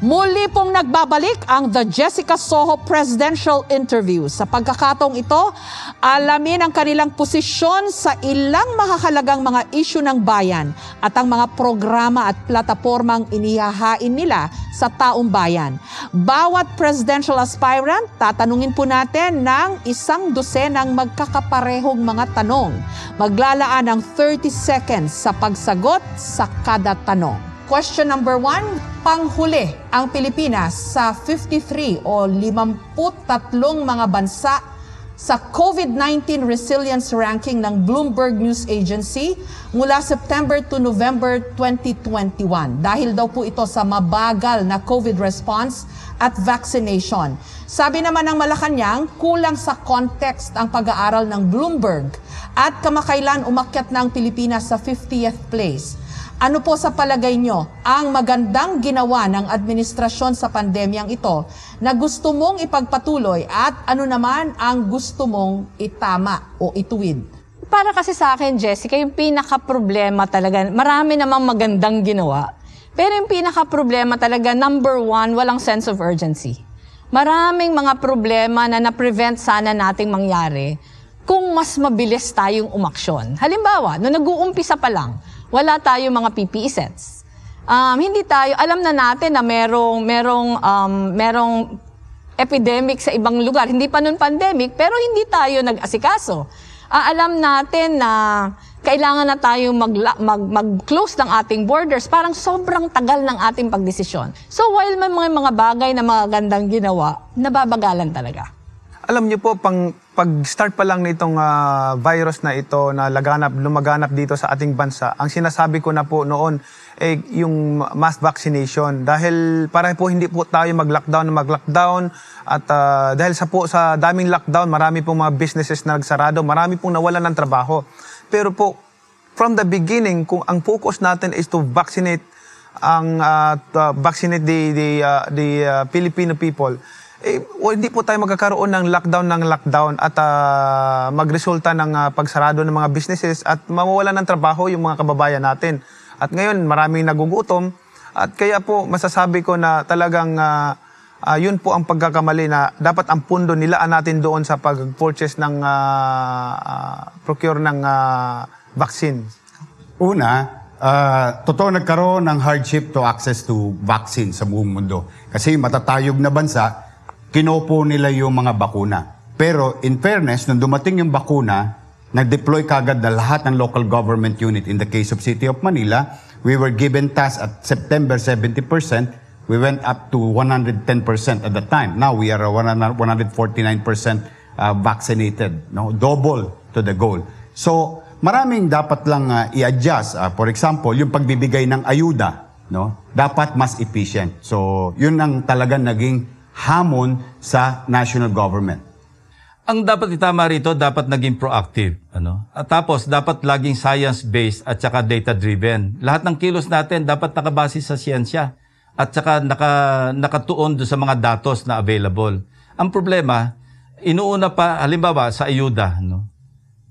Muli pong nagbabalik ang The Jessica Soho Presidential Interview. Sa pagkakataong ito, alamin ang kanilang posisyon sa ilang makakalagang mga isyu ng bayan at ang mga programa at platapormang inihahain nila sa taong bayan. Bawat presidential aspirant, tatanungin po natin ng isang dosenang magkakaparehong mga tanong. Maglalaan ng 30 seconds sa pagsagot sa kada tanong. Question number one, panghuli ang Pilipinas sa 53 o 53 mga bansa sa COVID-19 Resilience Ranking ng Bloomberg News Agency mula September to November 2021. Dahil daw po ito sa mabagal na COVID response at vaccination. Sabi naman ng Malacanang, kulang sa context ang pag-aaral ng Bloomberg at kamakailan umakyat ang Pilipinas sa 50th place. Ano po sa palagay nyo ang magandang ginawa ng administrasyon sa pandemyang ito na gusto mong ipagpatuloy at ano naman ang gusto mong itama o ituwid? Para kasi sa akin, Jessica, yung pinaka-problema talaga, marami namang magandang ginawa. Pero yung pinaka-problema talaga, number one, walang sense of urgency. Maraming mga problema na na-prevent sana nating mangyari kung mas mabilis tayong umaksyon. Halimbawa, nung nag-uumpisa pa lang, wala tayong mga PPE sets. Um, hindi tayo, alam na natin na merong, merong, um, merong epidemic sa ibang lugar. Hindi pa nun pandemic, pero hindi tayo nag-asikaso. Ah, alam natin na kailangan na tayo mag, mag, mag-close ng ating borders. Parang sobrang tagal ng ating pagdesisyon. So while may mga, mga bagay na magandang ginawa, nababagalan talaga. Alam niyo po, pang, pag-start pa lang nitong ah, virus na ito na laganap, lumaganap dito sa ating bansa, ang sinasabi ko na po noon, eh, yung mass vaccination. Dahil para po hindi po tayo mag-lockdown na mag-lockdown at ah, dahil sa po sa daming lockdown, marami pong mga businesses na nagsarado, marami pong nawalan ng trabaho. Pero po, from the beginning, kung ang focus natin is to vaccinate ang uh, to vaccinate the the uh, the uh, Filipino people eh, o hindi po tayo magkakaroon ng lockdown ng lockdown at uh, magresulta ng uh, pagsarado ng mga businesses at mawawalan ng trabaho yung mga kababayan natin. At ngayon, maraming nagugutom at kaya po masasabi ko na talagang uh, uh, yun po ang pagkakamali na dapat ang pundo nilaan natin doon sa pag-purchase ng uh, uh, procure ng uh, vaccine. Una, uh, totoo nagkaroon ng hardship to access to vaccine sa buong mundo. Kasi matatayog na bansa, kinopo nila yung mga bakuna. Pero in fairness, nung dumating yung bakuna, nag-deploy kagad na lahat ng local government unit. In the case of City of Manila, we were given task at September 70%. We went up to 110% at the time. Now we are 149% uh, vaccinated. No? Double to the goal. So, maraming dapat lang uh, i-adjust. Uh, for example, yung pagbibigay ng ayuda, no? dapat mas efficient. So, yun ang talagang naging hamon sa national government. Ang dapat itama rito, dapat naging proactive. Ano? At tapos, dapat laging science-based at saka data-driven. Lahat ng kilos natin dapat nakabase sa siyensya at saka naka, nakatuon do sa mga datos na available. Ang problema, inuuna pa, halimbawa, sa ayuda. No?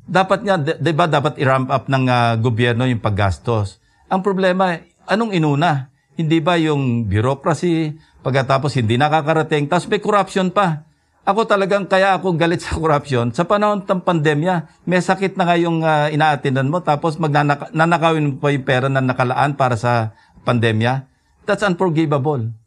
Dapat nga, di ba, dapat i-ramp up ng uh, gobyerno yung paggastos. Ang problema, anong inuna? Hindi ba yung bureaucracy, pagkatapos hindi nakakarating, tapos may corruption pa. Ako talagang kaya ako galit sa corruption. Sa panahon ng pandemya, may sakit na ngayong uh, inaatinan mo, tapos magnanakawin mo pa yung pera na nakalaan para sa pandemya. That's unforgivable.